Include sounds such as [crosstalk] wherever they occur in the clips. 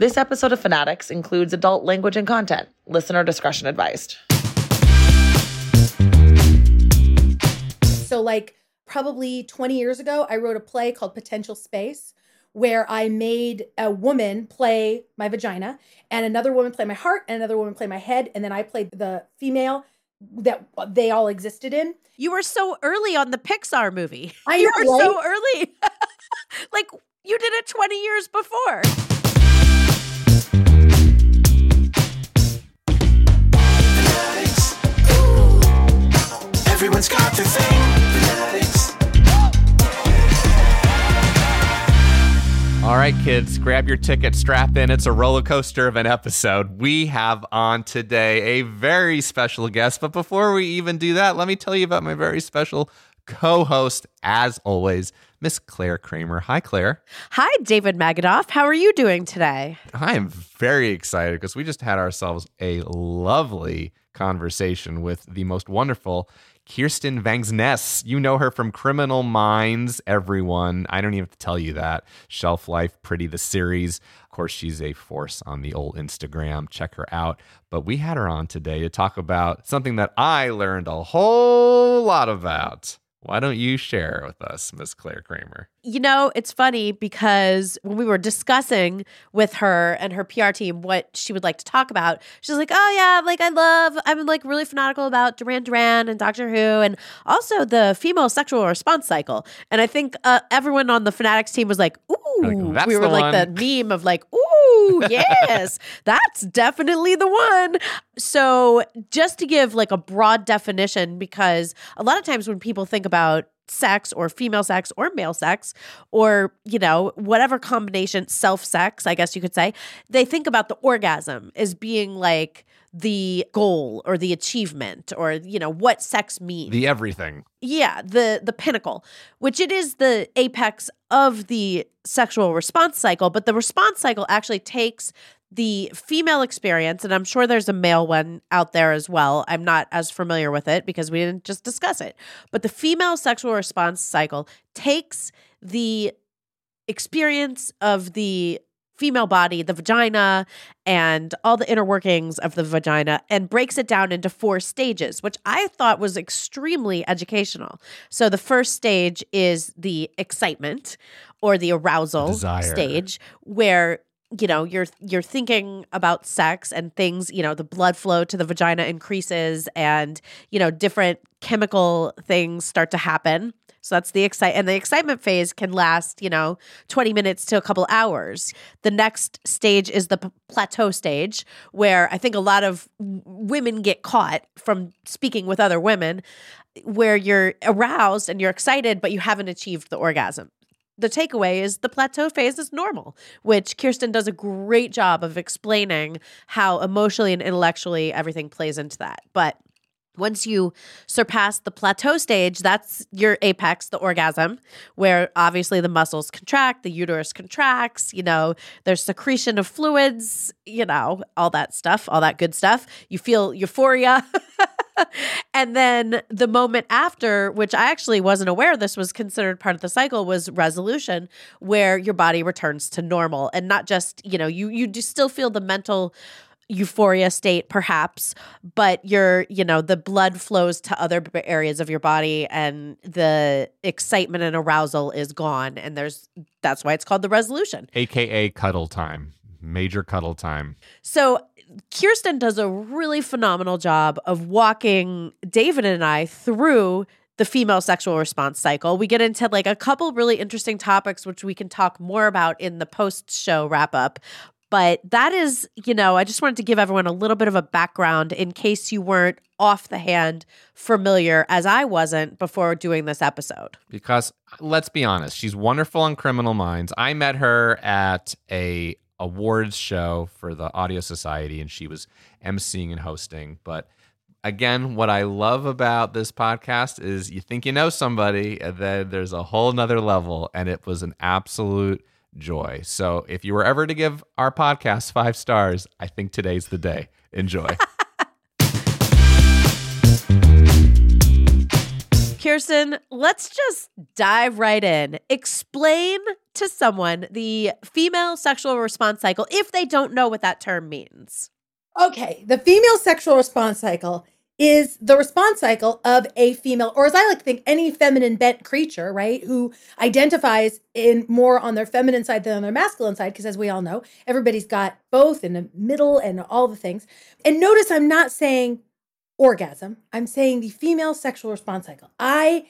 This episode of Fanaddicts includes adult language and content. Listener discretion advised. So, like, probably 20 years ago, I wrote a play called Potential Space, where I made a woman play my vagina, and another woman play my heart, and another woman play my head, and then I played the female that they all existed in. You were so early on the Pixar movie. I [laughs] you know, were so early. [laughs] like you did it 20 years before. Everyone's got their thing. All right, kids, grab your ticket, strap in. It's a roller coaster of an episode. We have on today a very special guest. But before we even do that, let me tell you about my very special co host, as always, Miss Clare Kramer. Hi, Clare. Hi, David Magidoff. How are you doing today? I am very excited because we just had ourselves a lovely conversation with the most wonderful Kirsten Vangsness. You know her from Criminal Minds, everyone. I don't even have to tell you that. Shelf Life, Pretty the series. Of course, she's a force on the old Instagram. Check her out. But we had her on today to talk about something that I learned a whole lot about. Why don't you share with us, Miss Clare Kramer? You know, it's funny because when we were discussing with her and her PR team what she would like to talk about, she's like, "Oh yeah, like I love, I'm like really fanatical about Duran Duran and Doctor Who, and also the female sexual response cycle." And I think uh, everyone on the Fanaddicts team was like, "Ooh," Like, "That's we were like one." the meme of like, "Ooh, yes, that's definitely the one." So just to give like a broad definition, because a lot of times when people think about sex or female sex or male sex or you know whatever combination self sex i guess you could say they think about the orgasm as being like the goal or the achievement or you know what sex means The everything. yeah the the pinnacle which it is the apex of the sexual response cycle but the response cycle actually takes the female experience and i'm sure there's a male one out there as well i'm not as familiar with it because we didn't just discuss it but the female sexual response cycle takes the experience of the female body, the vagina, and all the inner workings of the vagina, and breaks it down into four stages, which I thought was extremely educational. So the first stage is the excitement or the arousal Desire. stage, where you know you're you're thinking about sex and things you know the blood flow to the vagina increases and you know different chemical things start to happen so that's the excite and the excitement phase can last, you know, 20 minutes to a couple hours. The next stage is the p- plateau stage where I think a lot of w- women get caught from speaking with other women where you're aroused and you're excited but you haven't achieved the orgasm. The takeaway is the plateau phase is normal, which Kirsten does a great job of explaining how emotionally and intellectually everything plays into that. But once you surpass the plateau stage, that's your apex, the orgasm, where obviously the muscles contract, the uterus contracts, you know, there's secretion of fluids, you know, all that stuff, all that good stuff. You feel euphoria. [laughs] [laughs] and then the moment after, which I actually wasn't aware this was considered part of the cycle, was resolution, where your body returns to normal and not just, you know, you you do still feel the mental euphoria state perhaps but your you know the blood flows to other areas of your body and the excitement and arousal is gone and there's that's why it's called the resolution AKA cuddle time. Major cuddle time. So Kirsten does a really phenomenal job of walking David and I through the female sexual response cycle. We get into like a couple really interesting topics, which we can talk more about in the post show wrap up. But that is, you know, I just wanted to give everyone a little bit of a background in case you weren't off the hand familiar, as I wasn't before doing this episode. Because let's be honest, she's wonderful on Criminal Minds. I met her at a awards show for the Audio Society, and she was emceeing and hosting. But again, what I love about this podcast is you think you know somebody, and then there's a whole nother level, and it was an absolute joy. So if you were ever to give our podcast five stars, I think today's the day. Enjoy. [laughs] Kirsten, let's just dive right in. Explain to someone the female sexual response cycle if they don't know what that term means. Okay, the female sexual response cycle is the response cycle of a female, or as I like to think, any feminine bent creature, right? Who identifies in more on their feminine side than on their masculine side, because as we all know, everybody's got both in the middle and all the things. And notice I'm not saying orgasm, I'm saying the female sexual response cycle. I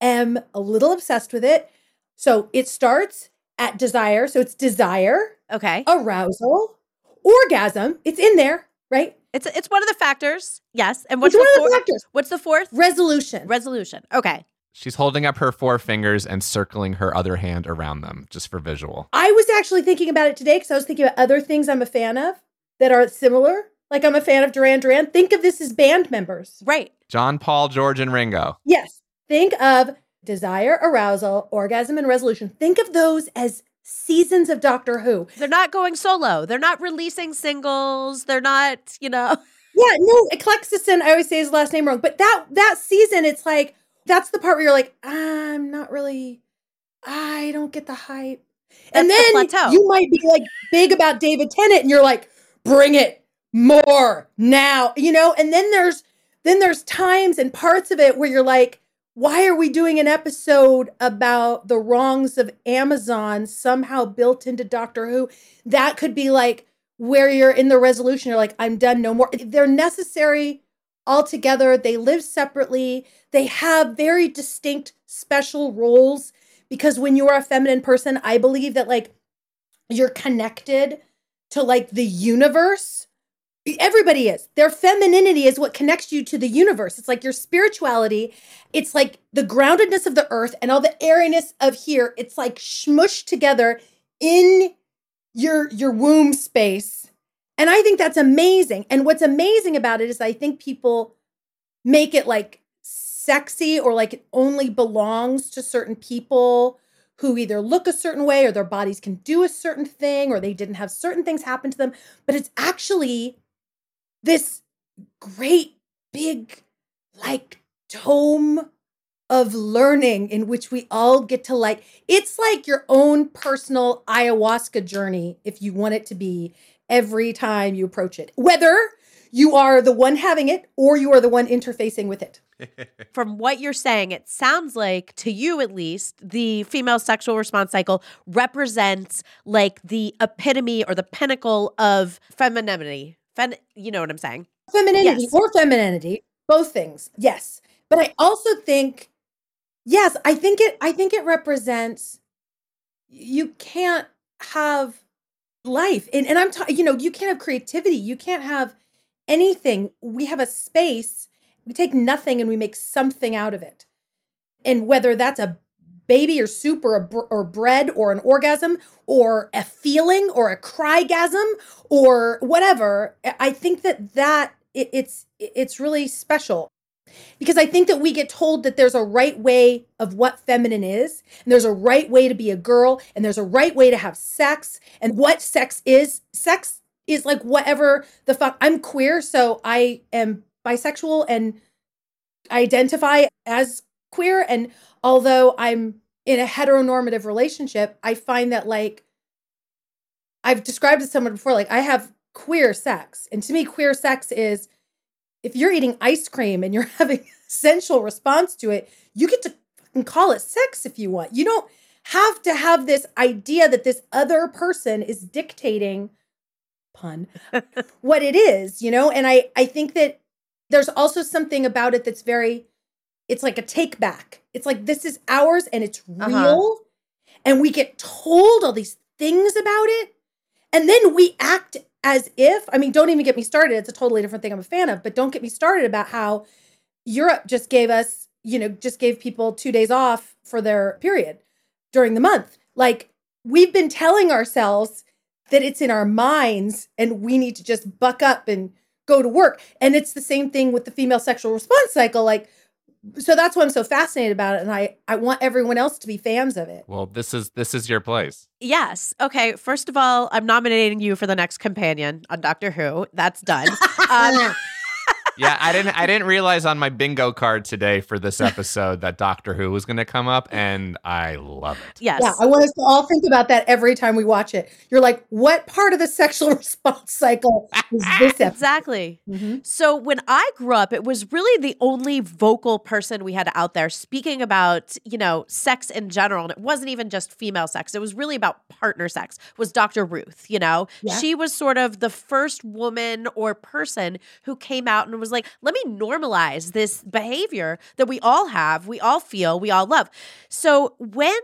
am a little obsessed with it. So it starts at desire. So it's desire, Okay. arousal, orgasm. It's in there, right? It's it's one of the factors. Yes. And what's It's one the of the fourth? factors. What's the fourth? Resolution. Resolution. Okay. she's holding up her four fingers and circling her other hand around them, just for visual. I was actually thinking about it today because I was thinking about other things I'm a fan of that are similar. Like I'm a fan of Duran Duran. Think of this as band members. Right. John, Paul, George, and Ringo. Yes. Think of desire, arousal, orgasm, and resolution. Think of those as seasons of Doctor Who. They're not going solo. They're not releasing singles. They're not, you know. [laughs] Yeah, no, Eclexison, I always say his last name wrong, but that that season, it's like that's the part where you're like, I'm not really, I don't get the hype. and That's the then plateau. you might be like big about David Tennant, and you're like, bring it more now, you know. And then there's then there's times and parts of it where you're like, why are we doing an episode about the wrongs of Amazon somehow built into Doctor Who? That could be like where you're in the resolution, you're like, I'm done, no more. They're necessary altogether. They live separately. They have very distinct special roles because when you are a feminine person, I believe that like you're connected to like the universe. Everybody is. Their femininity is what connects you to the universe. It's like your spirituality. It's like the groundedness of the earth and all the airiness of here. It's like smushed together in your your womb space. And I think that's amazing. And what's amazing about it is I think people make it like sexy or like it only belongs to certain people who either look a certain way or their bodies can do a certain thing or they didn't have certain things happen to them. But it's actually this great big like tome of learning in which we all get to like it's like your own personal ayahuasca journey if you want it to be every time you approach it whether you are the one having it or you are the one interfacing with it [laughs] From what you're saying, it sounds like, to you at least, the female sexual response cycle represents like the epitome or the pinnacle of femininity. Fen- you know what I'm saying? femininity Yes. or femininity both things yes. But i also think yes i think it i think it represents you can't have life. And, and i'm talking you know you can't have creativity. You can't have anything. We have a space. We take nothing and we make something out of it. And whether that's a baby or soup or br- or bread or an orgasm or a feeling or a crygasm or whatever I- i think that that it, it's it's really special. Because i think that we get told that there's a right way of what feminine is and there's a right way to be a girl and there's a right way to have sex and what sex is sex is like whatever the fuck. I'm queer so i am bisexual and identify as queer and although i'm in a heteronormative relationship i find that like i've described to someone before like i have queer sex and to me queer sex is if you're eating ice cream and you're [laughs] having a sensual response to it you get to fucking call it sex if you want you don't have to have this idea that this other person is dictating pun, [laughs] what it is, you know? And I, I think that there's also something about it that's very, it's like a take back. It's like, this is ours and it's real. Uh-huh. And we get told all these things about it. And then we act as if, I mean, don't even get me started. It's a totally different thing I'm a fan of, but don't get me started about how Europe just gave us, you know, just gave people two days off for their period during the month. Like, we've been telling ourselves that it's in our minds and we need to just buck up and go to work. And it's the same thing with the female sexual response cycle. Like, so that's why I'm so fascinated about it. And I, I want everyone else to be fans of it. Well, this is this is your place. Yes. Okay. First of all, I'm nominating you for the next companion on Doctor Who. That's done. [laughs] Um, Yeah, I didn't I didn't realize on my bingo card today for this episode that Doctor Who was going to come up, and I love it. yes. Yeah, I want us to all think about that every time we watch it. You're like, what part of the sexual [laughs] response cycle is this episode? Exactly. Mhm. So when I grew up, it was really the only vocal person we had out there speaking about, you know, sex in general. And it wasn't even just female sex. It was really about partner sex, was Dr. Ruth, you know? Yeah. She was sort of the first woman or person who came out and was like, let me normalize this behavior that we all have, we all feel, we all love. So when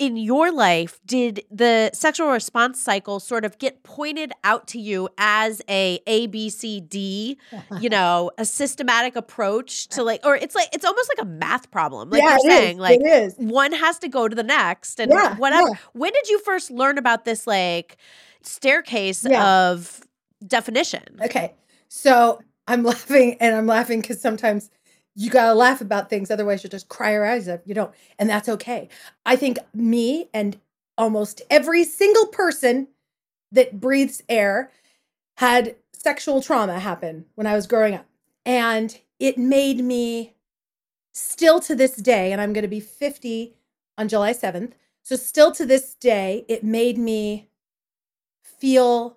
in your life did the sexual response cycle sort of get pointed out to you as a a b c d [laughs] you know a systematic approach to like or it's like it's almost like a math problem like Yeah, you're it is. saying like one has to go to the next and Yeah, whatever yeah. when did you first learn about this like staircase of definition Okay. So I'm laughing and I'm laughing because sometimes you got to laugh about things. Otherwise, you'll just cry your eyes up. You don't. And that's okay. I think me and almost every single person that breathes air had sexual trauma happen when I was growing up. And it made me still to this day, and I'm going to be 50 on July 7th. So, still to this day, it made me feel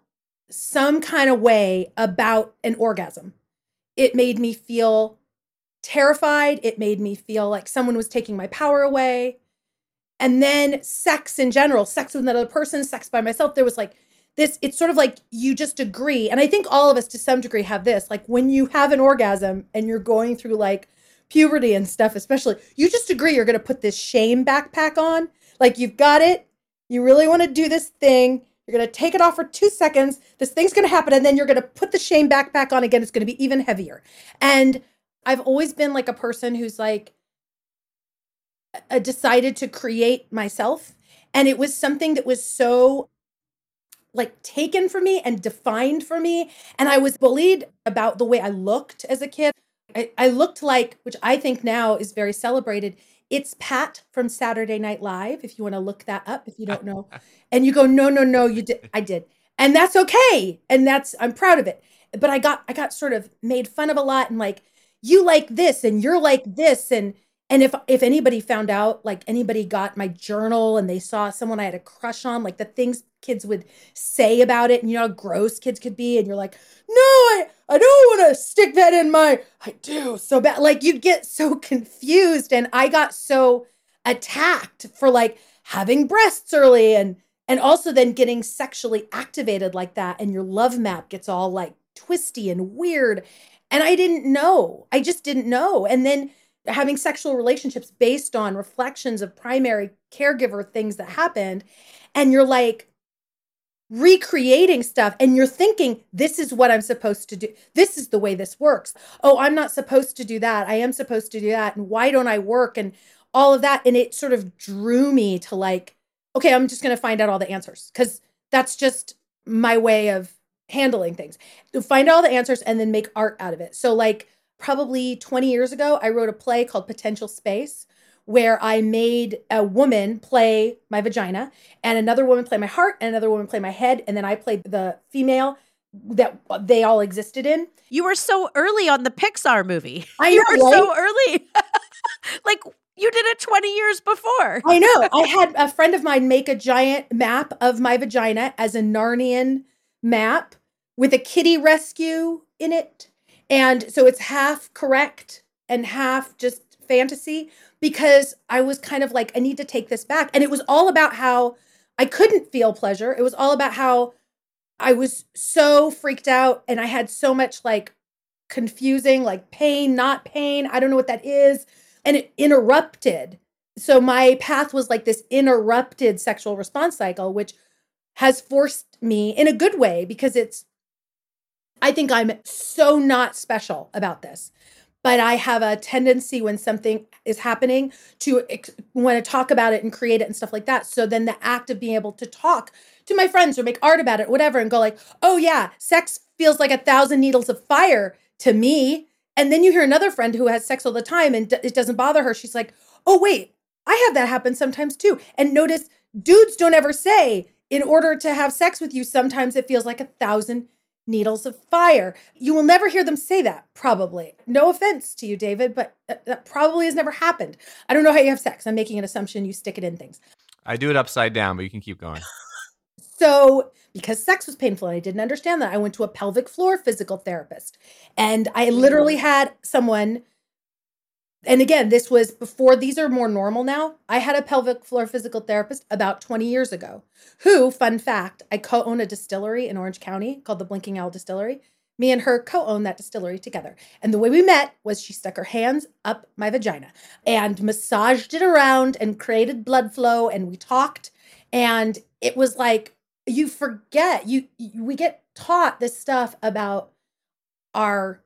some kind of way about an orgasm. It made me feel terrified. It made me feel like someone was taking my power away. And then sex in general, sex with another person, sex by myself, there was like this, it's sort of like you just agree. And I think all of us to some degree have this. Like when you have an orgasm and you're going through like puberty and stuff, especially, you just agree you're going to put this shame backpack on. Like you've got it. You really want to do this thing. You're going to take it off for two seconds. This thing's going to happen. And then you're going to put the shame back back on again. It's going to be even heavier. And I've always been like a person who's like, uh, decided to create myself. And it was something that was so like taken from me and defined for me. And I was bullied about the way I looked as a kid. I, I looked like, which I think now is very celebrated. It's Pat from Saturday Night Live, if you want to look that up, if you don't know. And you go, no, no, no, you did. I did. And that's okay. And that's, I'm proud of it. But I got, I got sort of made fun of a lot and like, you like this and you're like this. And, and if, if anybody found out, like anybody got my journal and they saw someone I had a crush on, like the things kids would say about it and you know how gross kids could be. And you're like, no, I, I don't want to stick that in my, I do so bad. Like you get so [laughs] confused. And I got so attacked for like having breasts early and, and also then getting sexually activated like that. And your love map gets all like twisty and weird. And I didn't know. I just didn't know. And then having sexual relationships based on reflections of primary caregiver things that happened. And you're like, recreating stuff and you're thinking this is what I'm supposed to do. This is the way this works. Oh, I'm not supposed to do that. I am supposed to do that and why don't I work and all of that and it sort of drew me to like okay, I'm just going to find out all the answers cuz that's just my way of handling things. To find all the answers and then make art out of it. So like probably 20 years ago I wrote a play called Potential Space where I made a woman play my vagina and another woman play my heart and another woman play my head. And then I played the female that they all existed in. you were so early on the pixar movie I [laughs] you know, were so early [laughs] like you did it 20 years before I know. [laughs] I had a friend of mine make a giant map of my vagina as a Narnian map with a kitty rescue in it. And so it's half correct and half just fantasy because I was kind of like, I need to take this back. And it was all about how I couldn't feel pleasure. It was all about how I was so freaked out and I had so much like confusing, like pain, not pain. I don't know what that is. And it interrupted. So my path was like this interrupted sexual response cycle, which has forced me in a good way because it's, I think I'm so not special about this. But I have a tendency when something is happening to ex- want to talk about it and create it and stuff like that. So then the act of being able to talk to my friends or make art about it, whatever, and go like, oh yeah, sex feels like a thousand needles of fire to me. And then you hear another friend who has sex all the time and d- it doesn't bother her. She's like, oh wait, I have that happen sometimes too. And notice dudes don't ever say, in order to have sex with you, sometimes it feels like a thousand needles of fire. You will never hear them say that, probably. No offense to you, David, but that, probably has never happened. I don't know how you have sex. I'm making an assumption you stick it in things. I do it upside down, but you can keep going. [laughs] So, because sex was painful and I didn't understand that, I went to a pelvic floor physical therapist. And I literally had someone, and again, this was before these are more normal now. I had a pelvic floor physical therapist about 20 years ago, who, fun fact, I co own a distillery in Orange County called the Blinking Owl Distillery. Me and her co own that distillery together. And the way we met was she stuck her hands up my vagina and massaged it around and created blood flow. And we talked. And it was like, you forget you we get taught this stuff about our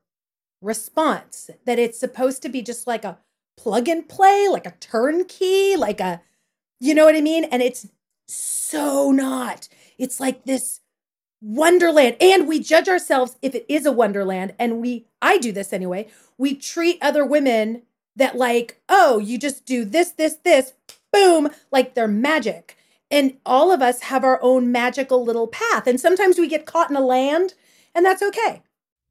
response that it's supposed to be just like a plug and play like a turnkey like a you know what i mean? And it's so not. It's like this wonderland. And we judge ourselves if it is a wonderland. And we i do this anyway. We treat other women that like oh you just do this this this boom like they're magic. And all of us have our own magical little path. And sometimes we get caught in a land, and that's okay.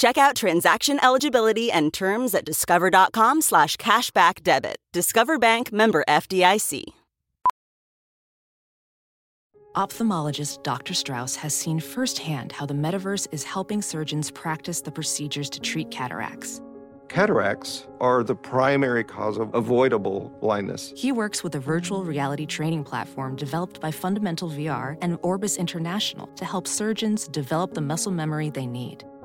Check out transaction eligibility and terms at discover.com slash cashback debit. Discover Bank member FDIC. Ophthalmologist Dr. Strauss has seen firsthand how the metaverse is helping surgeons practice the procedures to treat cataracts. Cataracts are the primary cause of avoidable blindness. He works with a virtual reality training platform developed by Fundamental VR and Orbis International to help surgeons develop the muscle memory they need.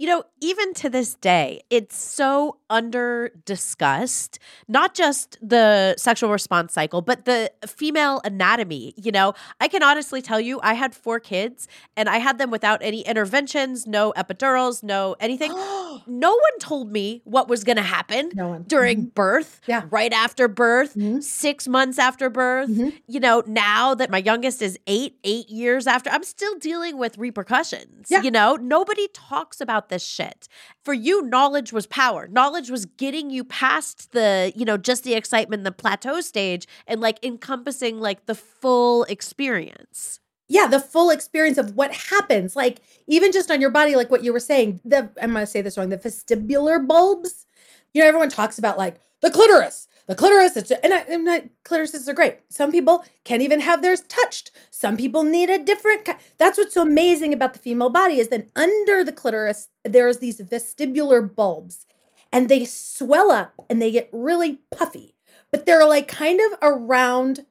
You know, even to this day, it's so under discussed, not just the sexual response cycle, but the female anatomy. You know, I can honestly tell you, I had four kids and I had them without any interventions, no epidurals, no anything. [gasps] no one told me what was going to happen No during birth, Yeah. right after birth, Mhm. six months after birth. Mhm. You know, now that my youngest is eight, eight years after, I'm still dealing with repercussions. Yeah. You know, nobody talks about this shit. For you, knowledge was power. Knowledge was getting you past the, you know, just the excitement, the plateau stage, and like encompassing like the full experience. yeah, the full experience of what happens, like even just on your body, like what you were saying. The I'm gonna say this wrong. The vestibular bulbs. You know, everyone talks about like the clitoris. The clitoris, it's, and I, I'm not, clitorises are great. Some people can't even have theirs touched. Some people need a different. That's what's so amazing about the female body is that under the clitoris there's these vestibular bulbs, and they swell up and they get really puffy, but they're like kind of around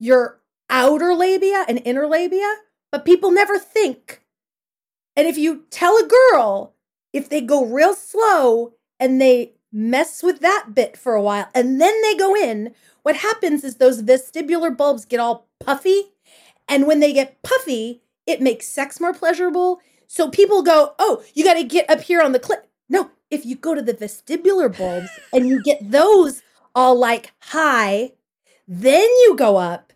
your outer labia and inner labia, but people never think. And if you tell a girl, if they go real slow and they mess with that bit for a while and then they go in, what happens is those vestibular bulbs get all puffy. And when they get puffy, it makes sex more pleasurable. So people go, oh, you got to get up here on the clit. No, if you go to the vestibular bulbs [laughs] and you get those all like high, then you go up.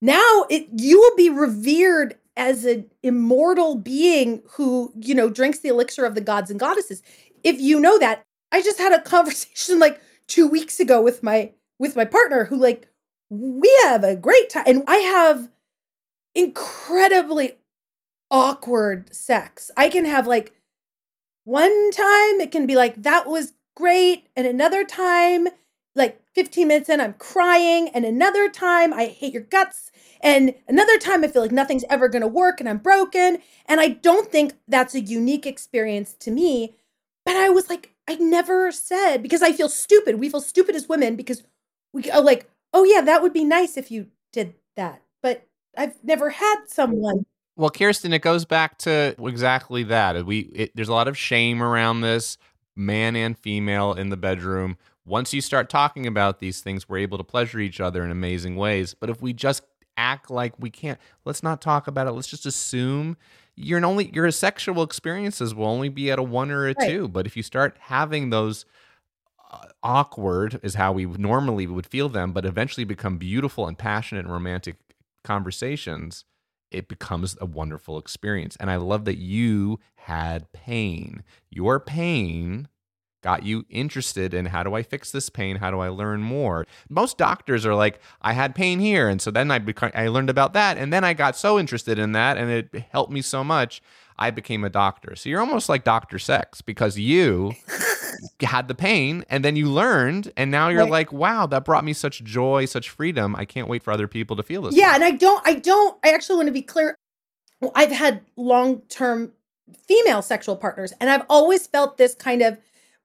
Now it you will be revered as an immortal being who, you know, drinks the elixir of the gods and goddesses. If you know that, I just had a conversation [laughs] like 2 weeks ago with my with my partner who like we have a great time. And I have incredibly awkward sex. I can have like one time it can be like, that was great. And another time, like 15 minutes in, I'm crying. And another time, I hate your guts. And another time, I feel like nothing's ever going to work and I'm broken. And I don't think that's a unique experience to me. But I was like, I never said because I feel stupid. We feel stupid as women because we are like, oh, yeah, that would be nice if you did that. But I've never had someone. Well, Kirsten, it goes back to exactly that. We it, there's a lot of shame around this, man and female in the bedroom. Once you start talking about these things, we're able to pleasure each other in amazing ways. But if we just act like we can't, let's not talk about it. Let's just assume your only your sexual experiences will only be at a one or a Right. two. But if you start having those uh, awkward is how we normally would feel them, but eventually become beautiful and passionate and romantic conversations, it becomes a wonderful experience. And I love that you had pain. Your pain got you interested in how do I fix this pain? How do I learn more? Most doctors are like, I had pain here, and so then I I learned about that, and then I got so interested in that, and it helped me so much. I became a doctor. So you're almost like Doctor Sex because you [laughs] had the pain and then you learned, and now you're Right. like, wow, that brought me such joy, such freedom. I can't wait for other people to feel this. Yeah, and I don't, I don't, I actually want to be clear. Well, I've had long term female sexual partners, and I've always felt this kind of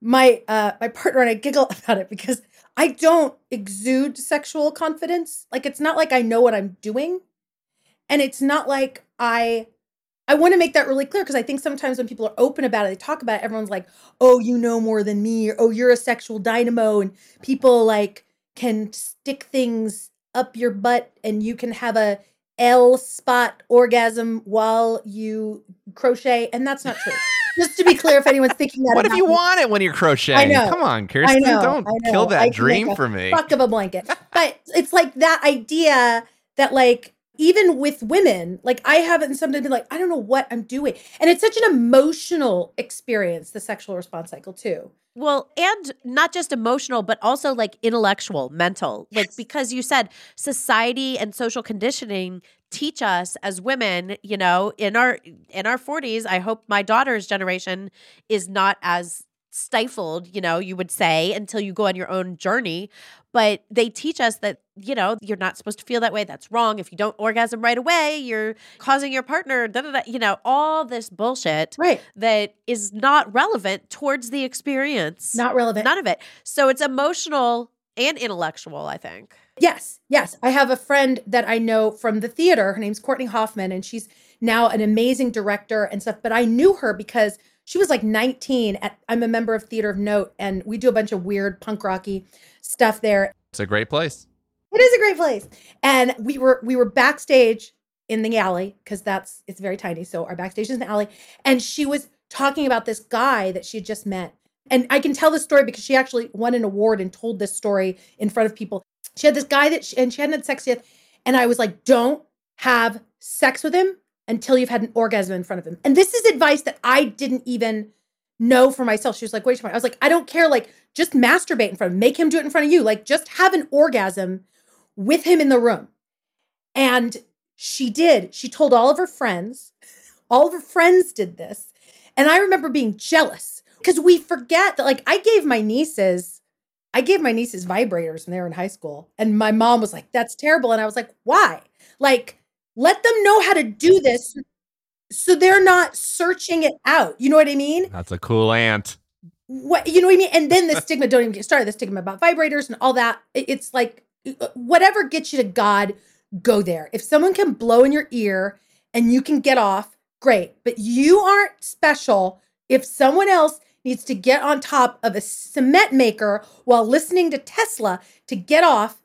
my uh my partner and I giggle [laughs] about it because I don't exude sexual confidence. Like it's not like I know what I'm doing. And it's not like I I want to make that really clear because I think sometimes when people are open about it, they talk about it, everyone's like, oh, you know more than me, or oh, you're a sexual dynamo, and people like can stick things up your butt and you can have a L spot orgasm while you crochet. And that's not true. [laughs] Just to be clear, if anyone's thinking that What if you me. want it when you're crocheting? I know. Come on, Kirsten, I Kirsten. know, Don't I know. kill that can make dream for me. Fuck of a blanket. [laughs] But it's like that idea that like even with women, like I haven't and sometimes been like, I don't know what I'm doing. And it's such an emotional experience, the sexual response cycle too. Well, and not just emotional, but also like intellectual, mental. Like because you said society and social conditioning teach us as women, you know, in our in our 40s, I hope my daughter's generation is not as stifled, you know, you would say until you go on your own journey, but they teach us that, you know, you're not supposed to feel that way. That's wrong. If you don't orgasm right away, you're causing your partner, da, da, da, you know, all this bullshit Right. that is not relevant towards the experience. Not relevant. None of it. So it's emotional and intellectual, I think. Yes, yes. I have a friend that I know from the theater. Her name's Courtney Hoffman, and she's now an amazing director and stuff. But I knew her because she was like 19. At, I'm a member of Theater of Note, and we do a bunch of weird punk rocky stuff there. It's a great place. It is a great place. And we were we were backstage in the alley because that's it's very tiny. So our backstage is in the alley. And she was talking about this guy that she had just met. And I can tell this story because she actually won an award and told this story in front of people. She had this guy that she, and she hadn't had sex yet. And I was like, don't have sex with him until you've had an orgasm in front of him. And this is advice that I didn't even know for myself. She was like, wait a minute. I was like, I don't care. Like, just masturbate in front of him. Make him do it in front of you. Like, just have an orgasm with him in the room. And she did. She told all of her friends. All of her friends did this. And I remember being jealous because we forget that, like, I gave my nieces, I gave my nieces vibrators when they were in high school. And my mom was like, that's terrible. And I was like, why? Like, let them know how to do this so they're not searching it out. You know what I mean? That's a cool aunt. what you know what I mean? And then the stigma, don't even get started, the stigma about vibrators and all that. It's like uh, whatever gets you to God, go there. If someone can blow in your ear and you can get off, great. But you aren't special if someone else needs to get on top of a cement maker while listening to Tesla to get off.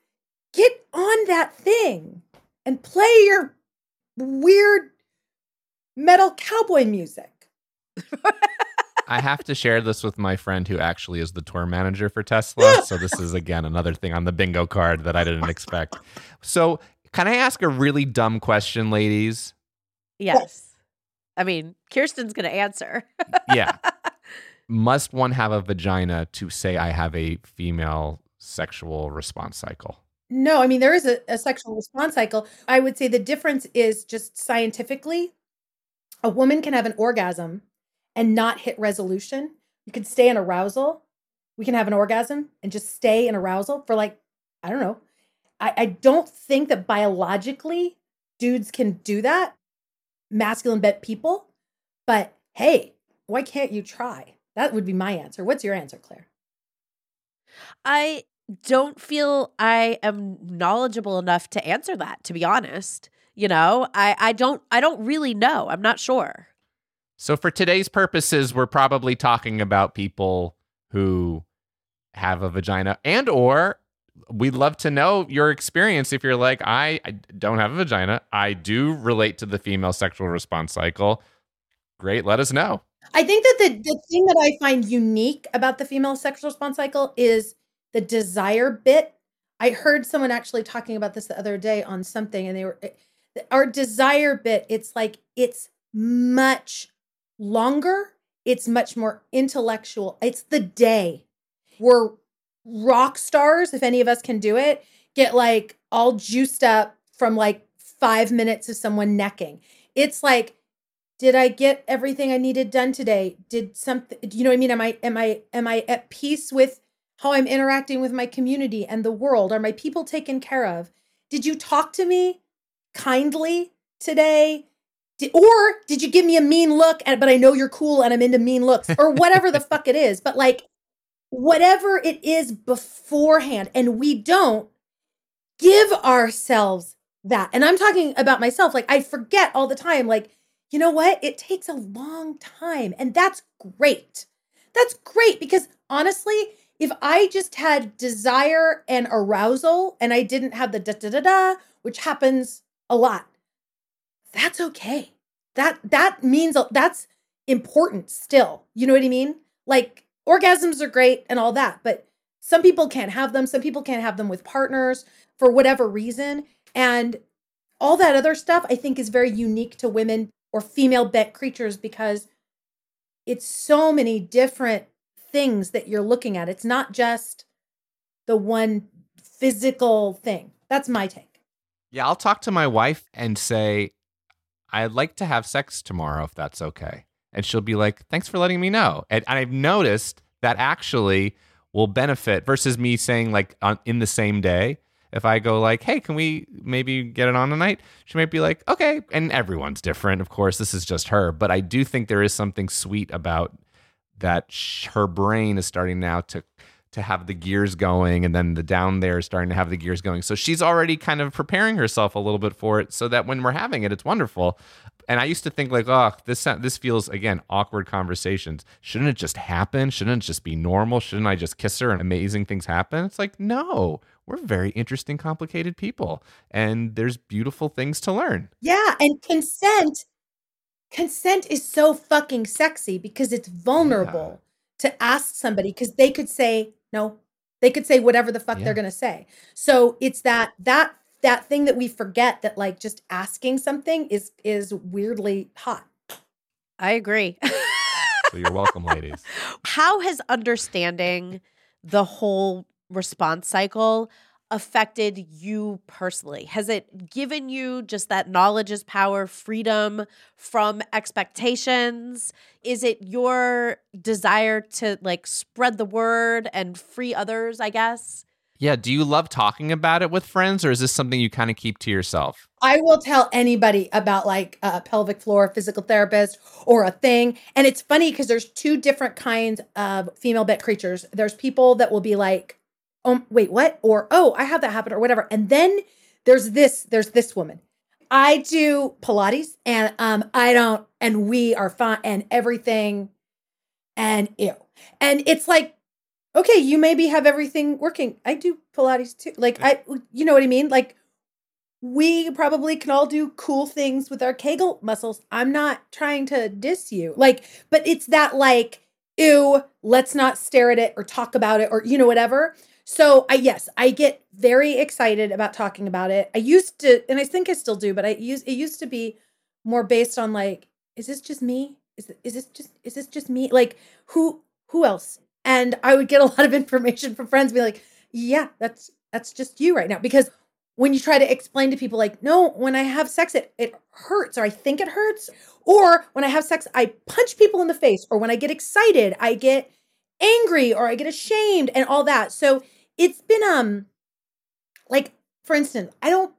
Get on that thing and play your weird metal cowboy music. [laughs] I have to share this with my friend who actually is the tour manager for Tesla. So this is again another thing on the bingo card that I didn't expect. So can I ask a really dumb question, ladies? Yes. I mean, Kirsten's going to answer. Yeah. [laughs] Must one have a vagina to say I have a female sexual response cycle? No, I mean, there is a, a sexual response cycle. I would say the difference is just scientifically, a woman can have an orgasm and not hit resolution. You can stay in arousal. We can have an orgasm and just stay in arousal for like, I don't know. I, I don't think that biologically dudes can do that, masculine bent people. But hey, why can't you try? That would be my answer. What's your answer, Clare? I don't feel I am knowledgeable enough to answer that, to be honest. You know, I, I don't I don't really know. I'm not sure. So for today's purposes, we're probably talking about people who have a vagina and or we'd love to know your experience if you're like I, I don't have a vagina i do relate to the female sexual response cycle great let us know I think that the, the thing that I find unique about the female sexual response cycle is the desire bit. I heard someone actually talking about this the other day on something, and they were eh, our desire bit. It's like it's much longer, it's much more intellectual. It's the day. We're rock stars, if any of us can do it, get like all juiced up from like five minutes of someone necking. It's like did i get everything i needed done today? Did something you know what i mean? Am i am i am i at peace with how i'm interacting with my community and the world? Are my people taken care of? Did you talk to me kindly today? Did, or did you give me a mean look and but i know you're cool and i'm into mean looks or whatever the [laughs] fuck it is but like whatever it is beforehand and we don't give ourselves that. And i'm talking about myself. Like i forget all the time like you know what? It takes a long time, and that's great. That's great because honestly, if I just had desire and arousal and I didn't have the da da da da, which happens a lot, that's okay. That that means that's important still. You know what I mean? Like orgasms are great and all that, but some people can't have them. Some people can't have them with partners for whatever reason. And all that other stuff I think is very unique to women or female bent creatures because it's so many different things that you're looking at. It's not just the one physical thing. That's my take. Yeah, I'll talk to my wife and say, I'd like to have sex tomorrow if that's okay. And she'll be like, thanks for letting me know. And I've noticed that actually will benefit versus me saying, like, on, in the same day, if I go like, "Hey, can we maybe get it on tonight?" She might be like, "Okay." And everyone's different, of course. This is just her, but I do think there is something sweet about that. Her brain is starting now to to have the gears going, and then the down there is starting to have the gears going. So she's already kind of preparing herself a little bit for it, so that when we're having it, it's wonderful. And I used to think like, oh, this this feels again awkward conversations. Shouldn't it just happen? Shouldn't it just be normal? Shouldn't I just kiss her and amazing things happen? It's like, no, we're very interesting, complicated people, and there's beautiful things to learn. Yeah, and consent consent is so fucking sexy because it's vulnerable yeah. to ask somebody because they could say no. They could say whatever the fuck yeah. they're going to say. So it's that that that thing that we forget that like just asking something is is weirdly hot. I agree. [laughs] so you're welcome, ladies. How has understanding the whole response cycle affected you personally? Has it given you just that knowledge is power, freedom from expectations? Is it your desire to like spread the word and free others, I guess? Yeah. Do you love talking about it with friends or is this something you kind of keep to yourself? I will tell anybody about like a pelvic floor physical therapist or a thing. And it's funny because there's two different kinds of female bent creatures. There's people that will be like, oh, wait, what? Or, oh, I have that happen or whatever. And then there's this, there's this woman. I do Pilates and um I don't and we are fine and everything and ew. And it's like okay, you maybe have everything working. I do Pilates too. Like I you know what I mean? Like we probably can all do cool things with our Kegel muscles. I'm not trying to diss you. Like, but it's that like, ew, let's not stare at it or talk about it or you know, whatever. So I yes, I get very excited about talking about it. I used to, and I think I still do, but I use it used to be more based on like, is this just me? Is is this just is this just me? Like who who else and I would get a [laughs] lot of information from friends, be like, yeah, that's That's just you right now. Because when you try to explain to people, like, no, when I have sex, it, it hurts, or I think it hurts, or when I have sex, I punch people in the face, or when I get excited, I get angry, or I get ashamed, and all that. So it's been, um, like, for instance, I don't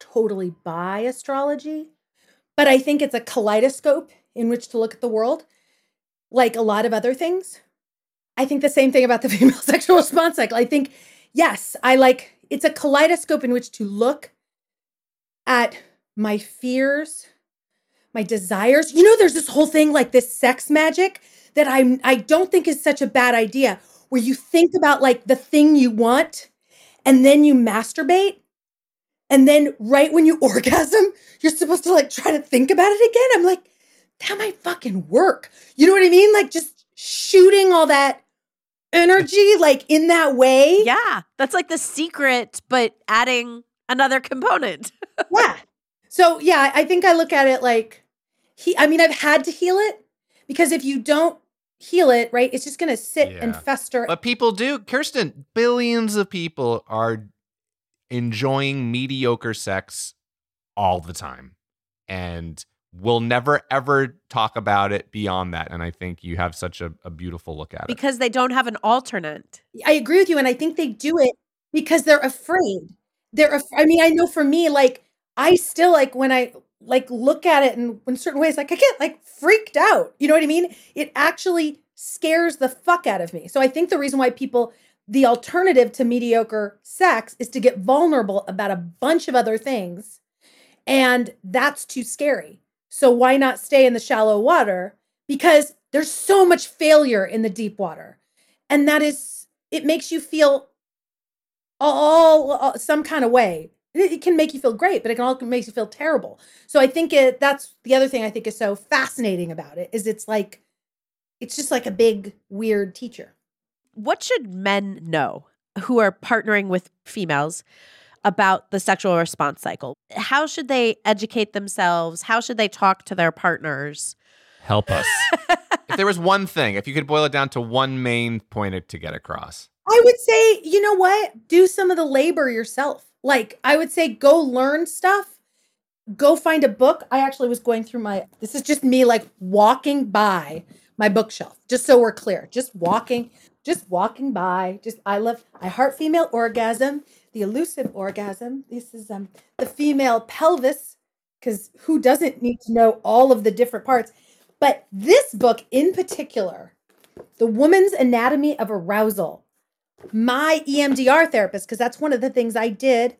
totally buy astrology, but I think it's a kaleidoscope in which to look at the world, like a lot of other things. I think the same thing about the [laughs] female sexual response cycle. I think, yes, I like it's a kaleidoscope in which to look at my fears, my desires. You know, there's this whole thing like this sex magic that I'm I don't think is such a bad idea, where you think about like the thing you want and then you masturbate. And then right when you [laughs] orgasm, you're supposed to like try to think about it again. I'm like, that might fucking work. You know what I mean? Like just shooting all that energy like in that way. Yeah. That's like the secret, but adding another component. [laughs] yeah. So yeah, I think I look at it like he I mean, I've had to heal it because if you don't heal it, right, it's just gonna sit and fester. But people do. Kirsten, billions of people are enjoying mediocre sex all the time. And we'll never ever talk about it beyond that. And I think you have such a, a beautiful look at it. because they don't have an alternate. I agree with you, and I think they do it because they're afraid. They're, af- I mean, I know for me, like I still like when I like look at it in, in certain ways, like I get like freaked out. You know what I mean? It actually scares the fuck out of me. So I think the reason why people, the alternative to mediocre sex is to get vulnerable about a bunch of other things, and that's too scary. So why not stay in the shallow water? Because there's so much failure in the deep water. And that is, it makes you feel all, all some kind of way. It, it can make you feel great, but it can also make you feel terrible. So I think it, that's the other thing I think is so fascinating about it is it's like, it's just like a big weird teacher. What should men know who are partnering with females about the sexual response cycle? How should they educate themselves? How should they talk to their partners? Help us. [laughs] if there was one thing, if you could boil it down to one main point to get across. I would say, you know what? Do some of the labor yourself. Like, I would say go learn stuff. Go find a book. I actually was going through my, this is just me like walking by my bookshelf, just so we're clear. Just walking, just walking by. Just, I love, I heart female orgasm, the elusive orgasm. This is um the female pelvis, because who doesn't need to know all of the different parts? But this book in particular, The Woman's Anatomy of Arousal, my EMDR therapist, because that's one of the things I did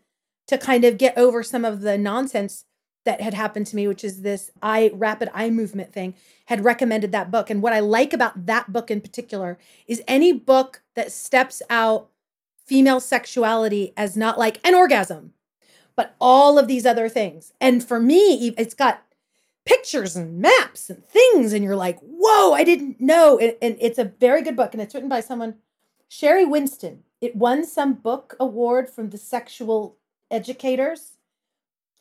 to kind of get over some of the nonsense that had happened to me, which is this eye rapid eye movement thing, had recommended that book. And what I like about that book in particular is any book that steps out female sexuality as not like an orgasm, but all of these other things. And for me, it's got pictures and maps and things, and you're like, whoa, I didn't know. And, and it's a very good book, and it's written by someone, Sheri Winston. It won some book award from the sexual educators,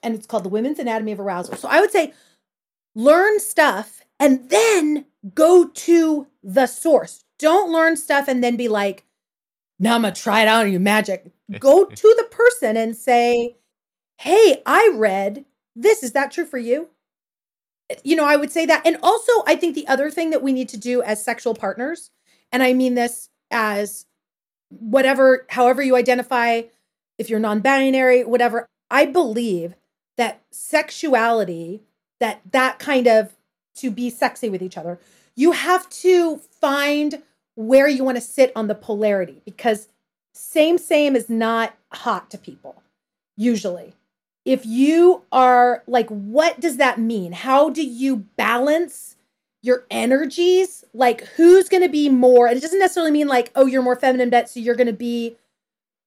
and it's called The Women's Anatomy of Arousal. So I would say learn stuff and then go to the source. Don't learn stuff and then be like, now I'm gonna try it out on you magic. Go [laughs] to the person and say, Hey, I read this. Is that true for you? You know, I would say that. And also, I think the other thing that we need to do as sexual partners, and I mean this as whatever, however you identify, if you're non binary, whatever, I believe that sexuality, that that kind of to be sexy with each other, you have to find where you want to sit on the polarity because same same is not hot to people usually. If you are like what does that mean? How do you balance your energies like who's going to be more and it doesn't necessarily mean like oh you're more feminine bet so you're going to be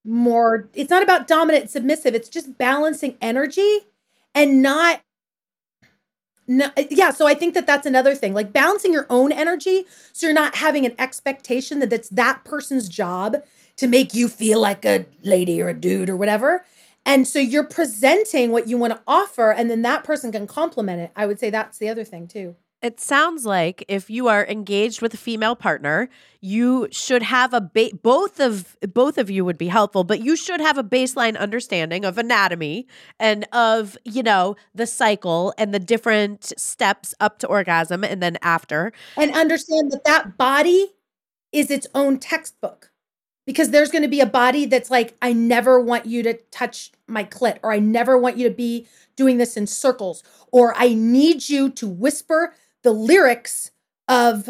more it's not about dominant submissive it's just balancing energy and not no, yeah, so I think that that's another thing, like balancing your own energy, so you're not having an expectation that it's that person's job to make you feel like a lady or a dude or whatever. And so you're presenting what you want to offer, and then that person can complement it. I would say that's the other thing too. It sounds like if you are engaged with a female partner, you should have a ba- both of both of you would be helpful, but you should have a baseline understanding of anatomy and of, you know, the cycle and the different steps up to orgasm and then after. and understand that that body is its own textbook because there's going to be a body that's like i never want you to touch my clit or i never want you to be doing this in circles or i need you to whisper the lyrics of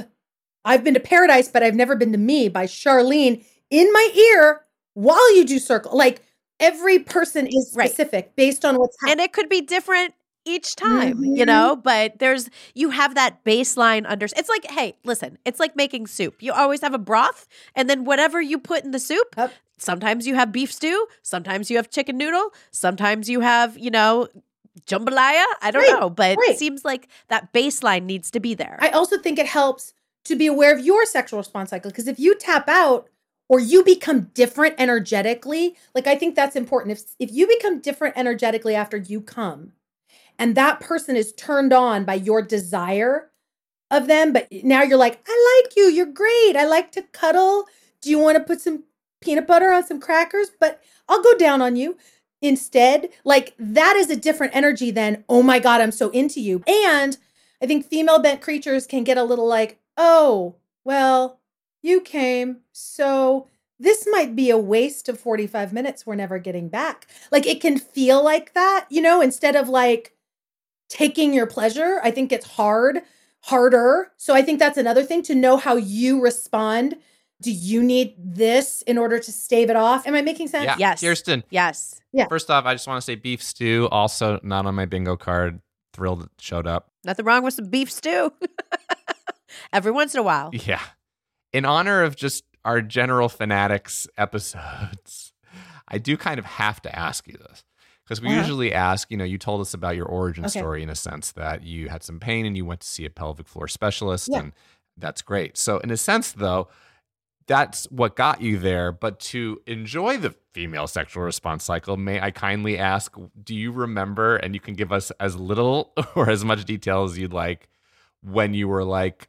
i've been to paradise but i've never been to me by charlene in my ear while you do circle like every person is Right. specific based on what's happening And it could be different each time, you Mhm. know, but there's you have that baseline under it's like, hey, listen, it's like making soup. You always have a broth and then whatever you put in the soup, Yep. sometimes you have beef stew, sometimes you have chicken noodle, sometimes you have, you know, jambalaya. I don't Right, know, but right. it seems like that baseline needs to be there. I also think it helps to be aware of your sexual response cycle because if you tap out or you become different energetically, like I think that's important. If if you become different energetically after you come and that person is turned on by your desire of them, but now you're like, "I like you. You're great. I like to cuddle. Do you want to put some peanut butter on some crackers? But I'll go down on you." Instead, like that is a different energy than, "Oh my god, I'm so into you." And I think female bent creatures can get a little like, oh, well, you came, so this might be a waste of 45 minutes we're never getting back. Like it can feel like that, you know, instead of like taking your pleasure. I think it's hard, harder. So I think that's another thing to know how you respond. Do you need this in order to stave it off? Am I making sense? Yeah. Yes. Kirsten, yes. Yeah. first off, I just want to say beef stew, also not on my bingo card. Thrilled it showed up. Nothing wrong with some beef stew. [laughs] Every once in a while. Yeah. In honor of just our general Fanaddicts episodes, I do kind of have to ask you this. Because we Uh-huh. usually ask, you know, you told us about your origin Okay. story in a sense that you had some pain and you went to see a pelvic floor specialist, Yeah. and that's great. So, in a sense, though, that's what got you there. But to enjoy the female sexual response cycle, may I kindly ask, do you remember, and you can give us as little [laughs] or as much detail as you'd like, when you were like,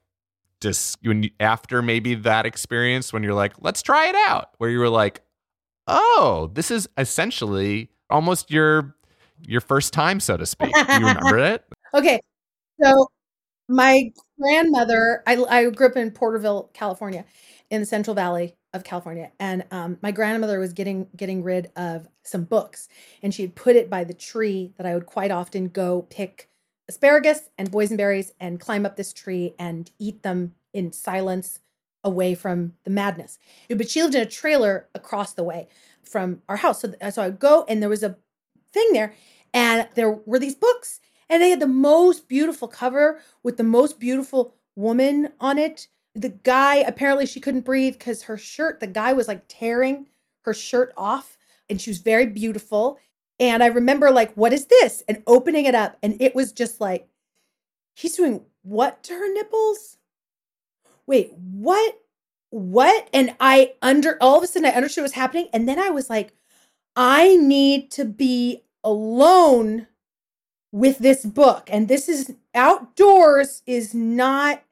dis- when you, after maybe that experience, when you're like, let's try it out, where you were like, oh, this is essentially almost your your first time, so to speak. Do you remember [laughs] it? Okay. So my grandmother, I, I grew up in Porterville, California, in the Central Valley of California, and um, my grandmother was getting getting rid of some books, and she had put it by the tree that I would quite often go pick asparagus and boysenberries and climb up this tree and eat them in silence away from the madness. But she lived in a trailer across the way from our house, so so I would go, and there was a thing there, and there were these books and they had the most beautiful cover with the most beautiful woman on it. The guy, apparently, she couldn't breathe because her shirt, the guy was like tearing her shirt off, and she was very beautiful. And I remember, like, what is this? And opening it up, and it was just like, he's doing what to her nipples? Wait, what? What? And I under all of a sudden I understood what was happening. And then I was like, I need to be alone with this book. And this is outdoors is not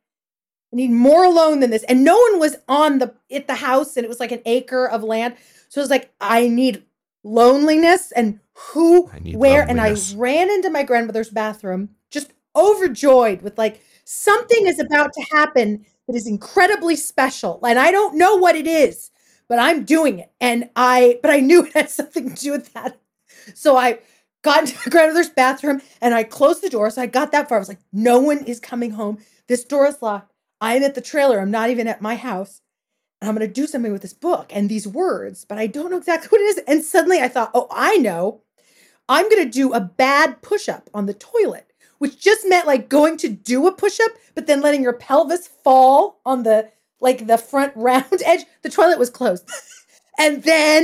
need more alone than this. And no one was on the at the house, and it was like an acre of land. So it was like, I need loneliness and who where loneliness. and I ran into my grandmother's bathroom just overjoyed with like something is about to happen that is incredibly special. And I don't know what it is, but I'm doing it. And I but I knew it had something to do with that. So I got into my grandmother's bathroom and I closed the door. So I got that far. I was like, no one is coming home. This door is locked. I'm at the trailer. I'm not even at my house. And I'm going to do something with this book and these words, but I don't know exactly what it is. And suddenly I thought, oh, I know. I'm going to do a bad push up on the toilet, which just meant like going to do a push up, but then letting your pelvis fall on the like the front [laughs] round edge. The toilet was closed. [laughs] and then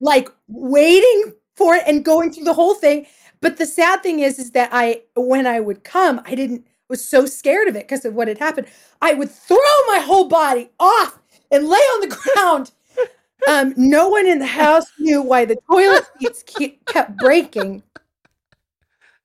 like waiting for it and going through the whole thing. But the sad thing is, is that I, when I would come, I didn't, was so scared of it because of what had happened. I would throw my whole body off and lay on the [laughs] ground. Um, no one in the house knew why the toilet seats ke- kept breaking.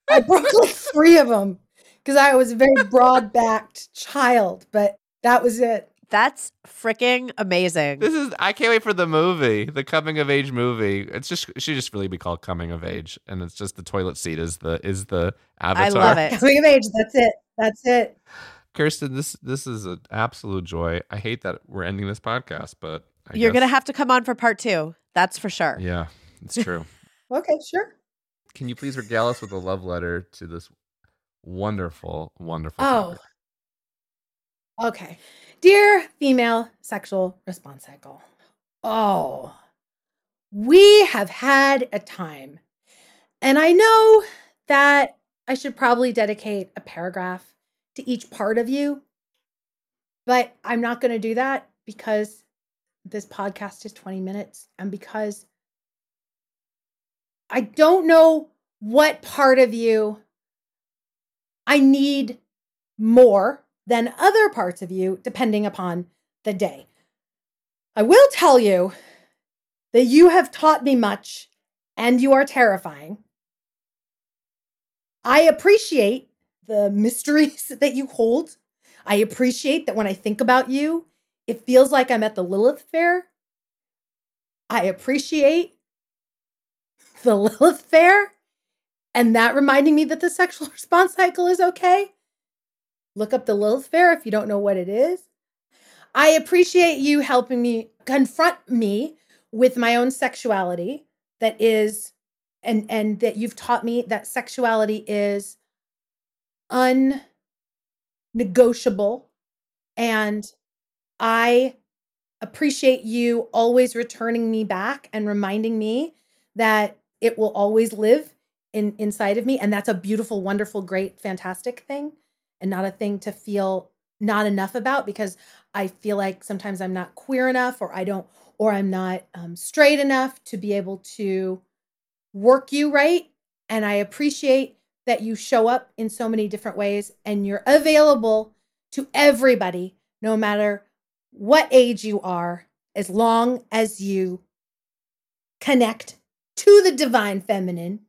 I broke like three of them because I was a very broad backed child, but that was it. That's freaking amazing. This is I can't wait for the movie, the coming of age movie. It's just it should just really be called coming of age, and it's just the toilet seat is the is the avatar. I love it. [laughs] Coming of age. That's it. That's it. Kirsten, this this is an absolute joy. I hate that we're ending this podcast, but I You're guess- gonna have to come on for part two. That's for sure. Yeah, it's true. [laughs] Okay, sure. Can you please regale us with a love letter to this wonderful, wonderful? Oh. topic? Okay. Dear female sexual response cycle. Oh, we have had a time. And I know that I should probably dedicate a paragraph to each part of you, but I'm not going to do that because this podcast is 20 minutes and because I don't know what part of you I need more than other parts of you, depending upon the day. I will tell you that you have taught me much and you are terrifying. I appreciate the [laughs] mysteries that you hold. I appreciate that when I think about you, it feels like I'm at the Lilith Fair. I appreciate the [laughs] Lilith Fair and that reminding me that the sexual [laughs] response cycle is okay. Look up the Lilith Fair if you don't know what it is. I appreciate you helping me confront me with my own sexuality that is and and that you've taught me that sexuality is unnegotiable. And I appreciate you always returning me back and reminding me that it will always live in inside of me. And that's a beautiful wonderful great fantastic thing and not a thing to feel not enough about because I feel like sometimes I'm not queer enough or I don't or I'm not um, straight enough to be able to work you right and I appreciate that you show up in so many different ways and you're available to everybody no matter what age you are as long as you connect to the divine feminine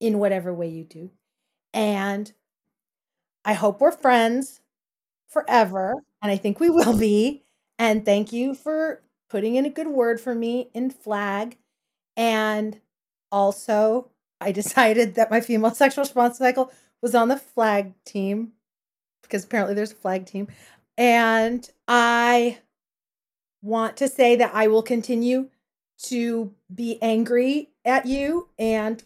in whatever way you do. And I hope we're friends forever. And I think we will be. And thank you for putting in a good word for me in flag. And also, I [laughs] decided that my female [laughs] sexual response cycle was on the flag team because apparently there's a flag team. And I want to say that I will continue to be angry at you and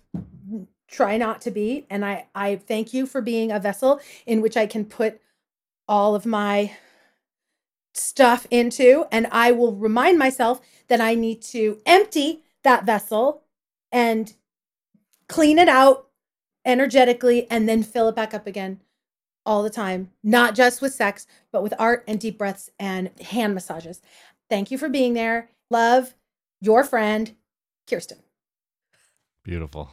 try not to be and i i thank you for being a vessel in which i can put all of my stuff into and i will remind myself that i need to empty that vessel and clean it out energetically and then fill it back up again all the time not just with sex but with art and deep breaths and hand massages. Thank you for being there. Love your friend kirsten. Beautiful.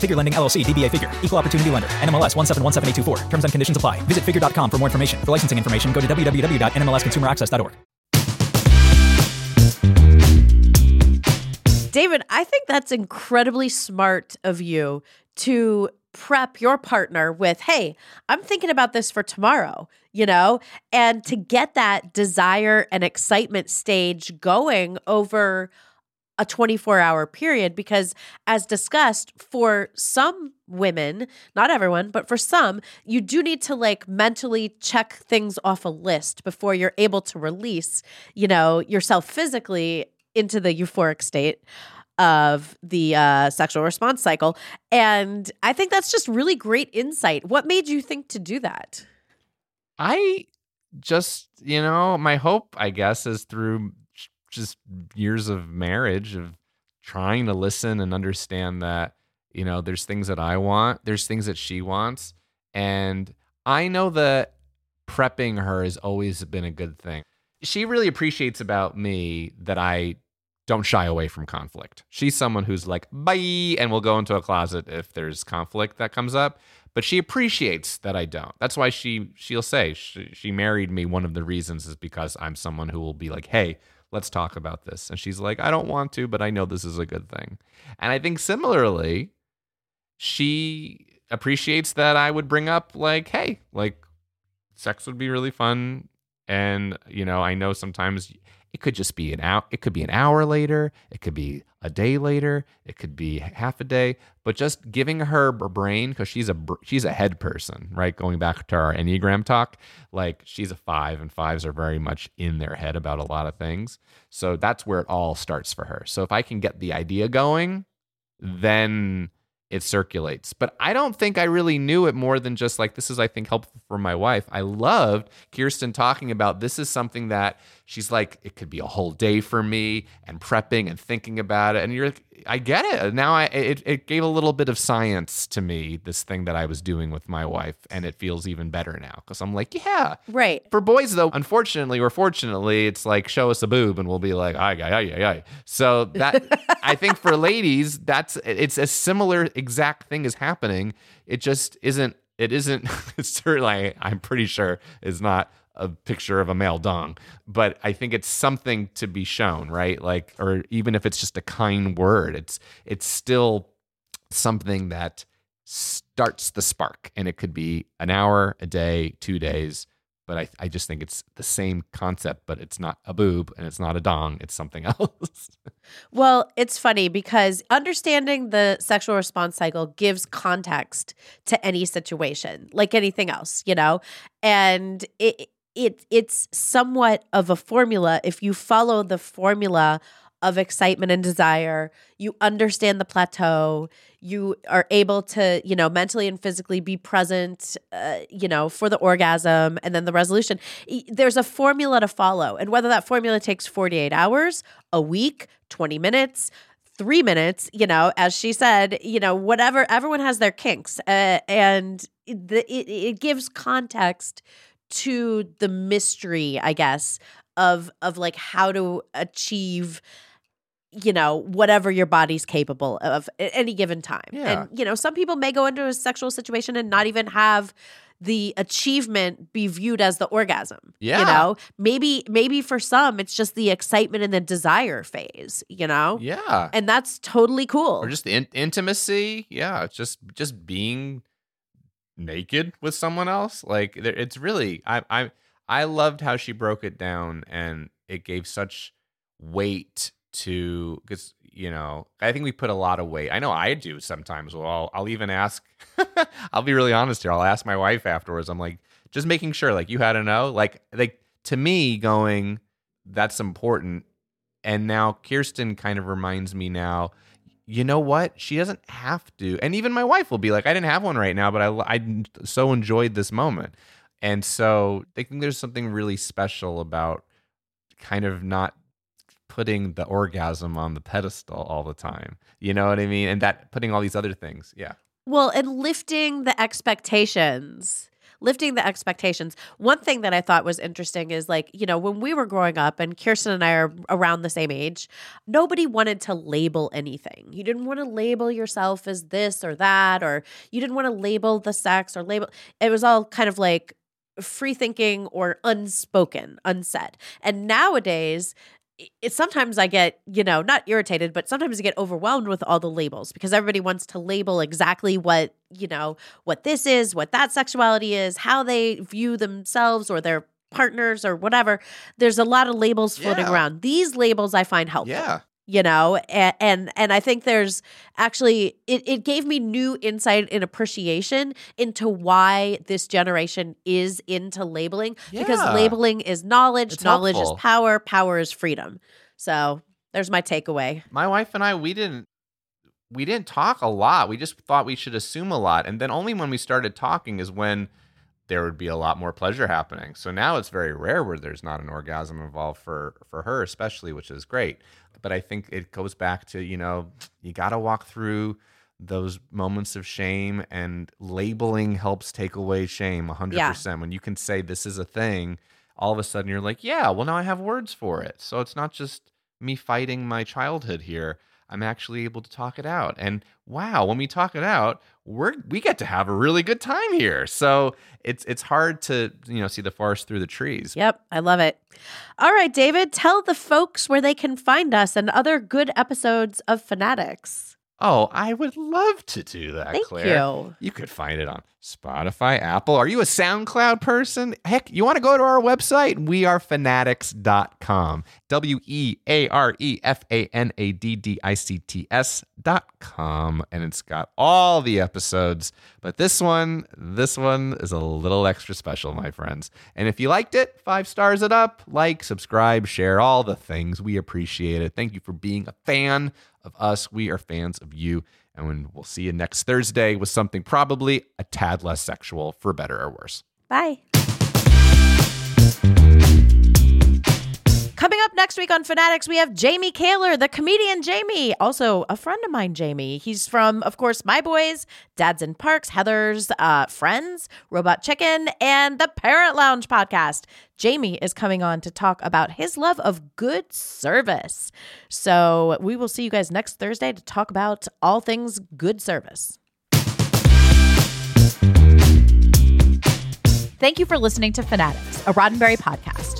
Figure Lending LLC, DBA Figure, Equal Opportunity Lender, NMLS 1717824. Terms and conditions apply. Visit figure.com for more information. For licensing information, go to www.nmlsconsumeraccess.org. David, I think that's incredibly smart of you to prep your partner with, hey, I'm thinking about this for tomorrow, you know, and to get that desire and excitement stage going over a 24 hour period because, as discussed, for some women, not everyone, but for some, you do need to like mentally check things off a list before you're able to release, you know, yourself physically into the euphoric state of the uh, sexual response cycle. And I think that's just really great insight. What made you think to do that? I just, you know, my hope, I guess, is through just years of marriage of trying to listen and understand that, you know, there's things that I want, there's things that she wants. And I know that prepping her has always been a good thing. She really appreciates about me that I don't shy away from conflict. She's someone who's like, bye, and will go into a closet if there's conflict that comes up. But she appreciates that I don't. That's why she she'll say she, she married me. One of the reasons is because I'm someone who will be like, hey, let's talk about this. And she's like, I don't want to, but I know this is a good thing. And I think similarly, she appreciates that I would bring up like, hey, like sex would be really fun. And, you know, I know sometimes it could just be an hour, it could be an hour later, it could be a day later, it could be half a day, but just giving her brain because she's a she's a head person, right? Going back to our Enneagram talk, like she's a 5 and fives are very much in their head about a lot of things. So that's where it all starts for her. So if I can get the idea going, then it circulates. But I don't think I really knew it more than just like this is, I think, helpful for my wife. I loved Kirsten talking about this is something that she's like, it could be a whole day for me and prepping and thinking about it. And you're I get it. Now I it, it gave a little bit of science to me, this thing that I was doing with my wife, and it feels even better now. Cause I'm like, yeah. Right. For boys though, unfortunately or fortunately, it's like show us a boob and we'll be like, ay, ay, ay, ay, ay. So that [laughs] I think for ladies, that's it's a similar exact thing is happening. It just isn't it isn't [laughs] certainly I'm pretty sure is not a picture of a male dong, but I think it's something to be shown, right? Like, or even if it's just a kind word, it's it's still something that starts the spark, and it could be an hour, a day, two days. But I, I just think it's the same concept, but it's not a boob and it's not a dong, it's something [laughs] else. well, it's funny because understanding the sexual response cycle gives context to any situation, like anything else, you know? And it it it's somewhat of a formula. If you follow the formula of excitement and desire you understand the plateau you are able to you know mentally and physically be present uh, you know for the orgasm and then the resolution. There's a formula to follow and whether that formula takes 48 hours a week 20 minutes three minutes you know as she said you know whatever everyone has their kinks uh, and the, it, it gives context to the mystery, I guess, of of like how to achieve you know whatever your body's capable of at any given time. Yeah. And you know, some people may go into a sexual situation and not even have the achievement be viewed as the orgasm. Yeah. You know, maybe maybe for some it's just the excitement and the desire phase, you know? Yeah. And that's totally cool. Or just the in- intimacy. Yeah. It's just just being naked with someone else. Like it's really I I I loved how she broke it down and it gave such weight to because you know I think we put a lot of weight. I know I do sometimes. Well, I'll, I'll even ask. [laughs] I'll be really honest here. I'll ask my wife afterwards. I'm like just making sure like you had to know like like to me going that's important. And now Kirsten kind of reminds me now you know what? She doesn't have to. And even my wife will be like, I didn't have one right now, but I, I so enjoyed this moment. And so I think there's something really special about kind of not putting the orgasm on the pedestal all the time. You know what I mean? And that putting all these other things. Yeah. Well, and lifting the expectations lifting the expectations. One thing that I thought was interesting is like, you know, when we were growing up and Kirsten and I are around the same age, nobody wanted to label anything. You didn't want to label yourself as this or that, or you didn't want to label the sex or label. It was all kind of like free thinking or unspoken, unsaid. And nowadays, it, sometimes I get, you know, not irritated, but sometimes I get overwhelmed with all the labels because everybody wants to label exactly what, you know, what this is, what that sexuality is, how they view themselves or their partners or whatever. There's a lot of labels floating Yeah. around. These labels I find helpful. Yeah. You know and and, and i think there's actually it, it gave me new insight and appreciation into why this generation is into labeling because labeling is knowledge It's knowledge helpful. is power power is freedom so there's my takeaway My wife and I, we didn't we didn't talk a lot. We just thought we should assume a lot. And then only when we started talking is when there would be a lot more pleasure happening. So now it's very rare where there's not an orgasm involved for for her especially, which is great. But I think it goes back to, you know, you got to walk through those moments of shame and labeling helps take away shame 100%. When you can say this is a thing, all of a sudden you're like, yeah, well now I have words for it. So it's not just me fighting my childhood here. I'm actually able to talk it out. And wow, when we talk it out, we're we get to have a really good time here. So it's it's hard to, you know, see the forest through the trees. Yep, I love it. All right, David, tell the folks where they can find us and other good episodes of Fanaddicts. Oh, I would love to do that, Thank Clare. you. You could find it on Spotify, Apple. Are you a SoundCloud person? Heck, you want to go to our website? Wearefanaddicts.com. W E A R E F A N A D D I C T S dot com. And it's got all the episodes. But this one, this one is a little extra special, my friends. And if you liked it, five stars it up, like, subscribe, share, all the things. We appreciate it. Thank you for being a fan of us. We are fans of you. And we'll see you next Thursday with something probably a tad less sexual, for better or worse. Bye. Coming up next week on Fanaddicts, we have Jamie Kaler, the comedian Jamie, also a friend of mine, Jamie. He's from, of course, My Boys, Dads in Parks, Heather's uh, Friends, Robot Chicken, and the Parent Lounge podcast. Jamie is coming on to talk about his love of good service. So we will see you guys next Thursday to talk about all things good service. Thank you for listening to Fanaddicts, a Roddenberry podcast.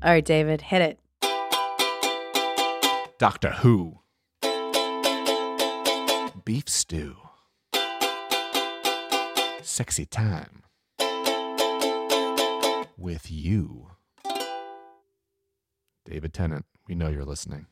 All right, David, hit it. Doctor Who. Beef stew. Sexy time. With you. David Tennant, we know you're listening.